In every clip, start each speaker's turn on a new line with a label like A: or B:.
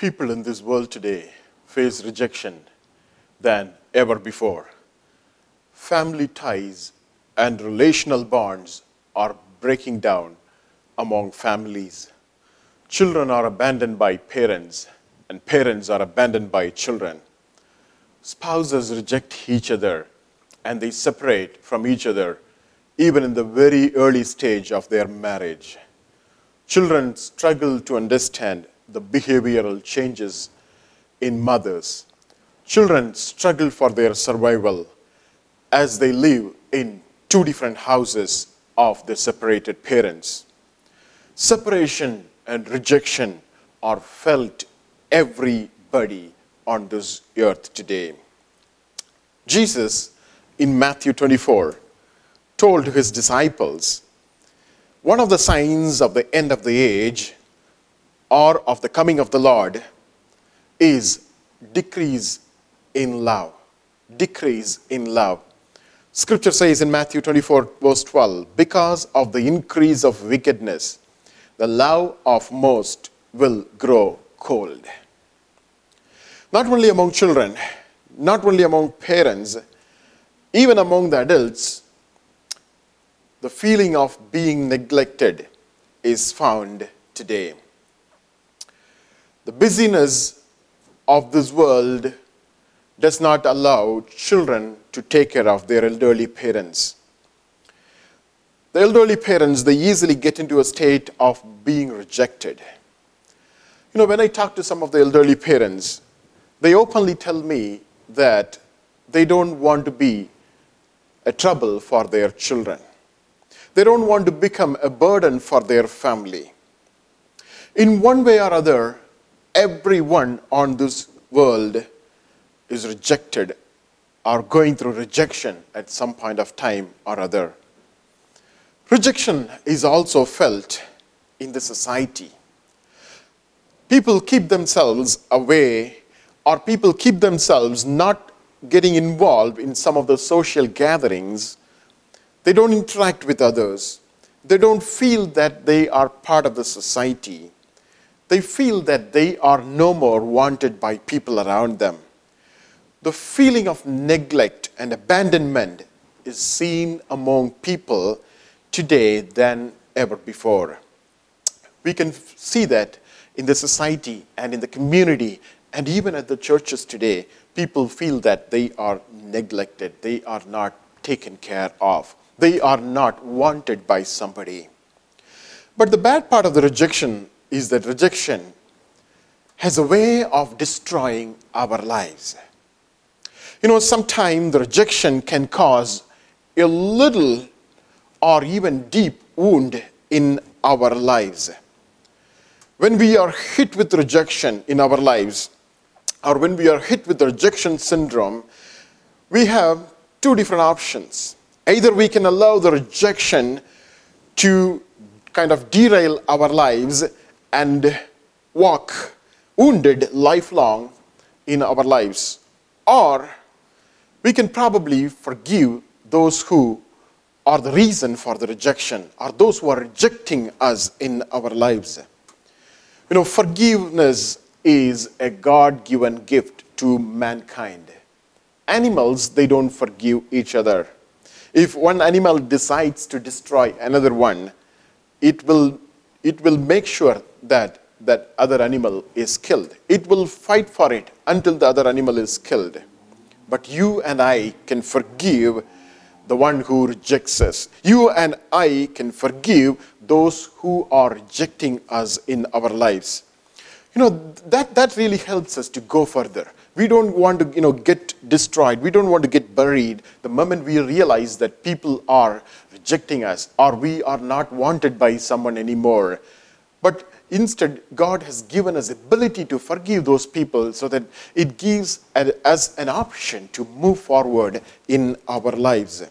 A: People in this world today face rejection than ever before. Family ties and relational bonds are breaking down among families. Children are abandoned by parents, and parents are abandoned by children. Spouses reject each other and they separate from each other even in the very early stage of their marriage. Children struggle to understand the behavioral changes in mothers. Children struggle for their survival as they live in two different houses of the separated parents. Separation and rejection are felt everybody on this earth today. Jesus in Matthew 24 told his disciples, one of the signs of the end of the age or of the coming of the Lord is decrease in love. Decrease in love. Scripture says in Matthew 24, verse 12, because of the increase of wickedness, the love of most will grow cold. Not only among children, not only among parents, even among the adults, the feeling of being neglected is found today. The busyness of this world does not allow children to take care of their elderly parents. The elderly parents, they easily get into a state of being rejected. You know, when I talk to some of the elderly parents, they openly tell me that they don't want to be a trouble for their children. They don't want to become a burden for their family. In one way or other, everyone on this world is rejected or going through rejection at some point of time or other. Rejection is also felt in the society. People keep themselves away, or people keep themselves not getting involved in some of the social gatherings, they don't interact with others. They don't feel that they are part of the society. They feel that they are no more wanted by people around them. The feeling of neglect and abandonment is seen among people today than ever before. We can see that in the society and in the community and even at the churches today people feel that they are neglected, they are not taken care of, they are not wanted by somebody. But the bad part of the rejection is that rejection has a way of destroying our lives. You know, sometimes the rejection can cause a little or even deep wound in our lives. When we are hit with rejection in our lives, or when we are hit with rejection syndrome, we have two different options. Either we can allow the rejection to kind of derail our lives and walk wounded lifelong in our lives, or we can probably forgive those who are the reason for the rejection, or those who are rejecting us in our lives. You know, forgiveness is a God given gift to mankind. Animals, they don't forgive each other. If one animal decides to destroy another one, it will, it will make sure that that other animal is killed. It will fight for it until the other animal is killed. But you and I can forgive the one who rejects us. You and I can forgive those who are rejecting us in our lives you know, that, that really helps us to go further. We don't want to, you know, get destroyed. We don't want to get buried the moment we realize that people are rejecting us or we are not wanted by someone anymore. But instead, God has given us ability to forgive those people so that it gives us an option to move forward in our lives.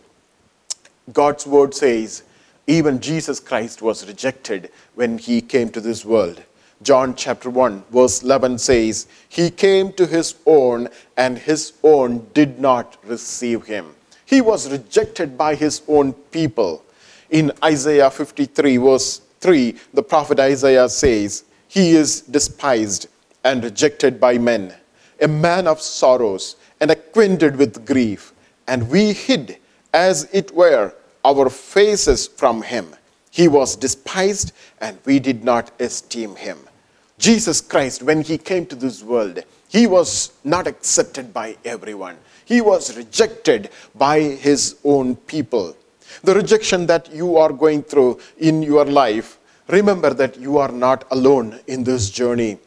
A: God's word says, even Jesus Christ was rejected when he came to this world. John chapter 1, verse 11 says, He came to his own, and his own did not receive him. He was rejected by his own people. In Isaiah 53, verse 3, the prophet Isaiah says, He is despised and rejected by men, a man of sorrows and acquainted with grief. And we hid, as it were, our faces from him. He was despised, and we did not esteem him. Jesus Christ, when he came to this world, he was not accepted by everyone. He was rejected by his own people. The rejection that you are going through in your life, remember that you are not alone in this journey.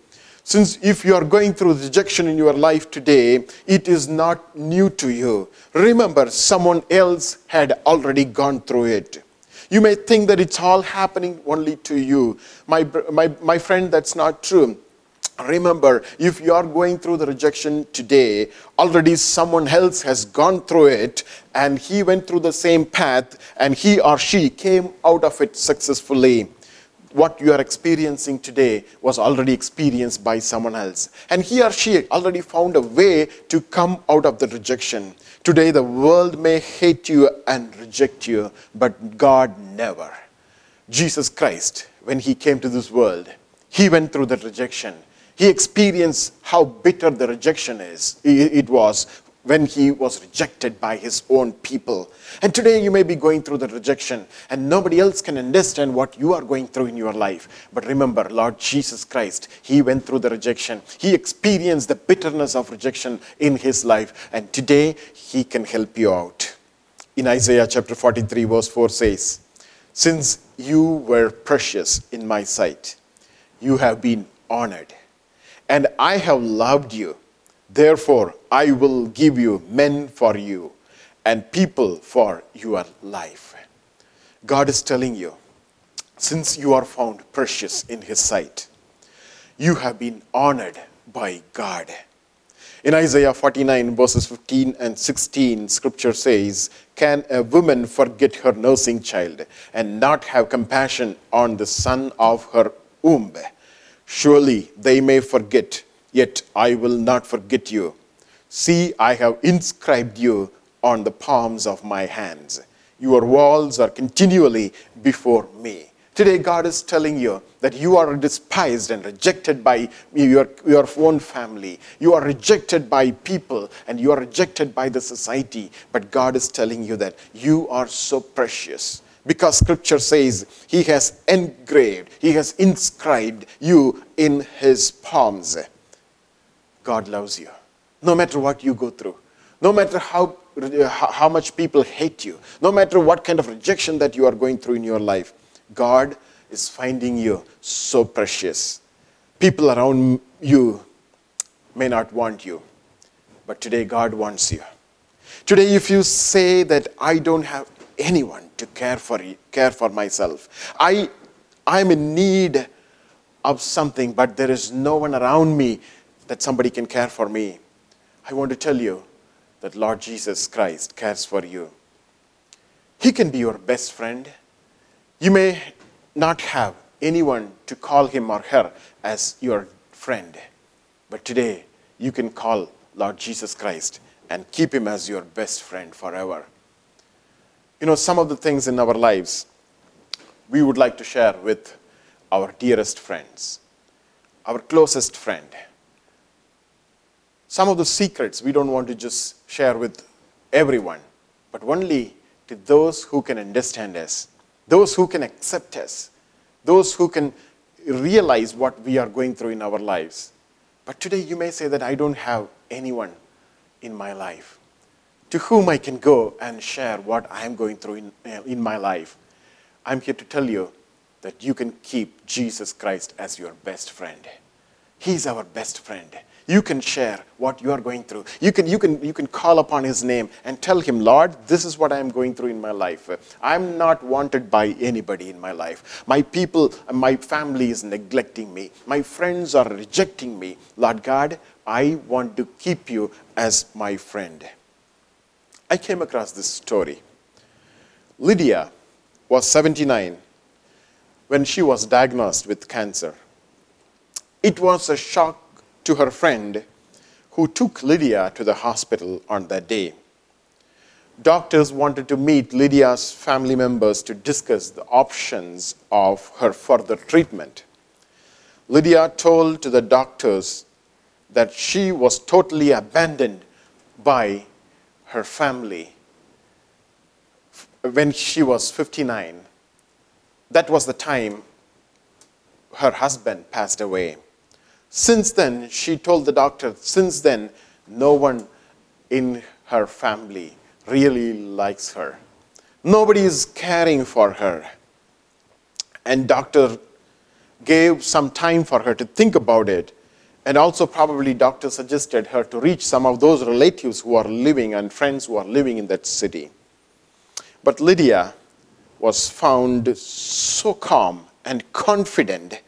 A: Since if you are going through rejection in your life today, it is not new to you. Remember, someone else had already gone through it. You may think that it's all happening only to you. My, my, my friend, that's not true. Remember, if you are going through the rejection today, already someone else has gone through it and he went through the same path and he or she came out of it successfully what you are experiencing today was already experienced by someone else. And he or she already found a way to come out of the rejection. Today, the world may hate you and reject you, but God never. Jesus Christ, when he came to this world, he went through the rejection. He experienced how bitter the rejection is. It was when he was rejected by his own people. And today you may be going through the rejection, and nobody else can understand what you are going through in your life. But remember, Lord Jesus Christ, he went through the rejection. He experienced the bitterness of rejection in his life, and today he can help you out. In Isaiah chapter 43, verse 4 says, Since you were precious in my sight, you have been honored, and I have loved you Therefore, I will give you men for you and people for your life. God is telling you, since you are found precious in His sight, you have been honored by God. In Isaiah 49, verses 15 and 16, scripture says, Can a woman forget her nursing child and not have compassion on the son of her womb? Surely they may forget Yet I will not forget you. See, I have inscribed you on the palms of my hands. Your walls are continually before me. Today, God is telling you that you are despised and rejected by your, your own family. You are rejected by people and you are rejected by the society. But God is telling you that you are so precious because scripture says he has engraved, he has inscribed you in his palms. God loves you. No matter what you go through, no matter how, how much people hate you, no matter what kind of rejection that you are going through in your life, God is finding you so precious. People around you may not want you, but today God wants you. Today, if you say that I don't have anyone to care for, you, care for myself, I, I'm in need of something, but there is no one around me that somebody can care for me. I want to tell you that Lord Jesus Christ cares for you. He can be your best friend. You may not have anyone to call him or her as your friend, but today you can call Lord Jesus Christ and keep him as your best friend forever. You know, some of the things in our lives we would like to share with our dearest friends, our closest friend some of the secrets we don't want to just share with everyone, but only to those who can understand us, those who can accept us, those who can realize what we are going through in our lives. But today you may say that I don't have anyone in my life to whom I can go and share what I am going through in, uh, in my life. I'm here to tell you that you can keep Jesus Christ as your best friend. He's our best friend. You can share what you are going through. You can, you, can, you can call upon His name and tell Him, Lord, this is what I am going through in my life. I'm not wanted by anybody in my life. My people, my family is neglecting me. My friends are rejecting me. Lord God, I want to keep you as my friend. I came across this story. Lydia was 79 when she was diagnosed with cancer. It was a shock to her friend who took Lydia to the hospital on that day. Doctors wanted to meet Lydia's family members to discuss the options of her further treatment. Lydia told to the doctors that she was totally abandoned by her family when she was 59. That was the time her husband passed away. Since then, she told the doctor, since then, no one in her family really likes her. Nobody is caring for her. And doctor gave some time for her to think about it. And also, probably, doctor suggested her to reach some of those relatives who are living and friends who are living in that city. But Lydia was found so calm and confident.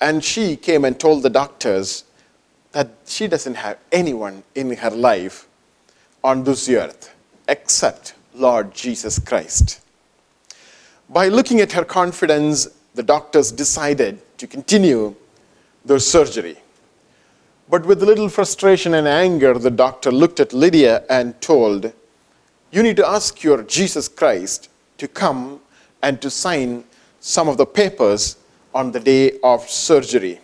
A: And she came and told the doctors that she doesn't have anyone in her life on this earth except Lord Jesus Christ. By looking at her confidence, the doctors decided to continue the surgery. But with a little frustration and anger, the doctor looked at Lydia and told, You need to ask your Jesus Christ to come and to sign some of the papers on the day of surgery.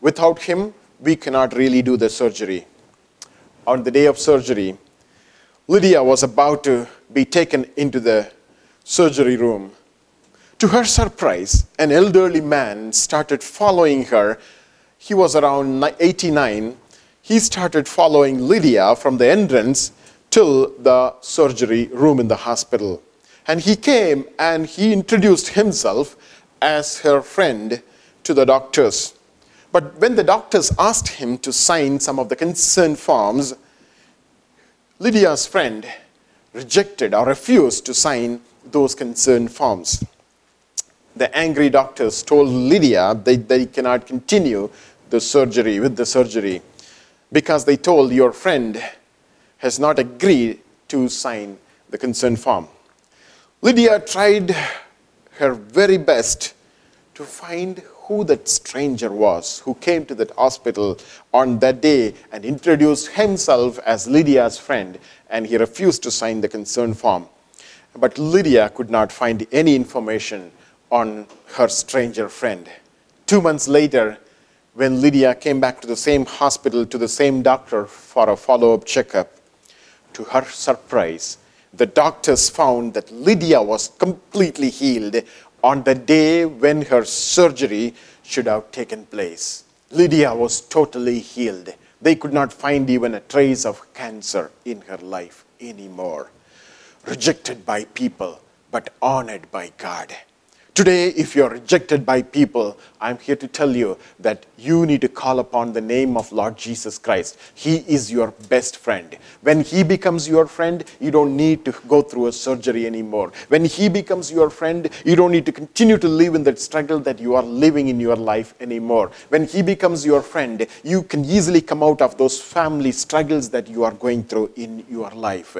A: Without him, we cannot really do the surgery. On the day of surgery, Lydia was about to be taken into the surgery room. To her surprise, an elderly man started following her. He was around 89. He started following Lydia from the entrance till the surgery room in the hospital. And he came and he introduced himself as her friend to the doctors. But when the doctors asked him to sign some of the consent forms, Lydia's friend rejected or refused to sign those consent forms. The angry doctors told Lydia that they cannot continue the surgery with the surgery because they told your friend has not agreed to sign the consent form. Lydia tried her very best to find who that stranger was who came to that hospital on that day and introduced himself as Lydia's friend, and he refused to sign the consent form. But Lydia could not find any information on her stranger friend. Two months later, when Lydia came back to the same hospital to the same doctor for a follow up checkup, to her surprise, the doctors found that Lydia was completely healed on the day when her surgery should have taken place. Lydia was totally healed. They could not find even a trace of cancer in her life anymore. Rejected by people, but honored by God. Today, if you're rejected by people, I'm here to tell you that you need to call upon the name of Lord Jesus Christ. He is your best friend. When He becomes your friend, you don't need to go through a surgery anymore. When He becomes your friend, you don't need to continue to live in that struggle that you are living in your life anymore. When He becomes your friend, you can easily come out of those family struggles that you are going through in your life.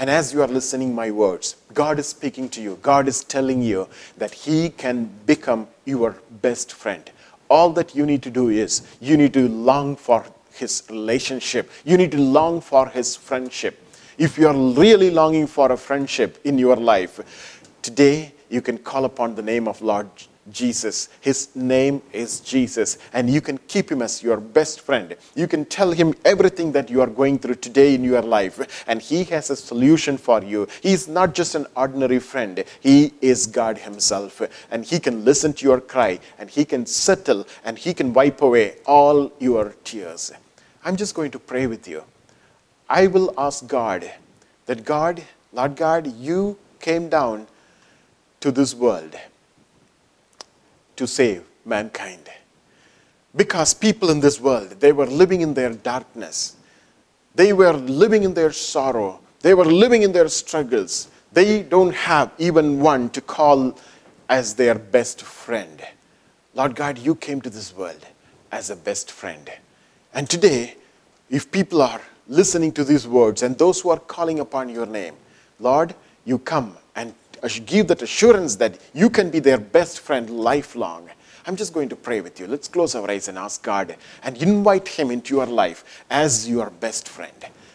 A: And as you are listening my words, God is speaking to you. God is telling you that he can become your best friend. All that you need to do is you need to long for his relationship. You need to long for his friendship. If you are really longing for a friendship in your life, today you can call upon the name of Lord Jesus. His name is Jesus, and you can keep him as your best friend. You can tell him everything that you are going through today in your life, and he has a solution for you. He is not just an ordinary friend, he is God himself, and he can listen to your cry, and he can settle, and he can wipe away all your tears. I'm just going to pray with you. I will ask God that God, Lord God, you came down to this world to save mankind. Because people in this world, they were living in their darkness. They were living in their sorrow. They were living in their struggles. They don't have even one to call as their best friend. Lord God, you came to this world as a best friend. And today, if people are listening to these words and those who are calling upon your name, Lord, you come give that assurance that you can be their best friend lifelong. I'm just going to pray with you. Let's close our eyes and ask God and invite Him into your life as your best friend.